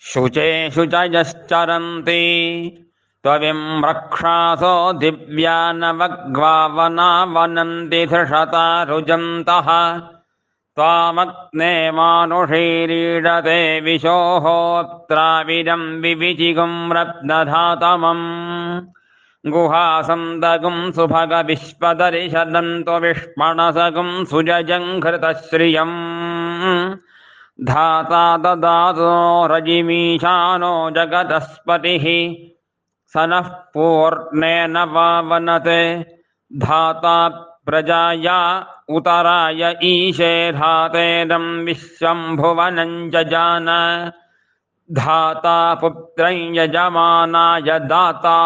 शुचे शुचयश्चरन्ति त्वविं रक्षासो दिव्या नवग्वावना वनन्ति धृषता रुजन्तः। त्वामग्ने मानुषीरीडते विशोहोऽत्राविदं विविचिगुं रत्नधातमम् गुहासन्दगुं सुभगविश्वदरिशदन्त्वविष्मणसगुं सुजजङ्घृतश्रियम्। धाता ददातो रजिमीशानो जगतस्पतिः स नः पूर्णेन वावनते। धाता प्रजाया उतराय ईशे धातेदं विश्वं भुवनं जजान धाता पुत्रं यजमानाय दाता।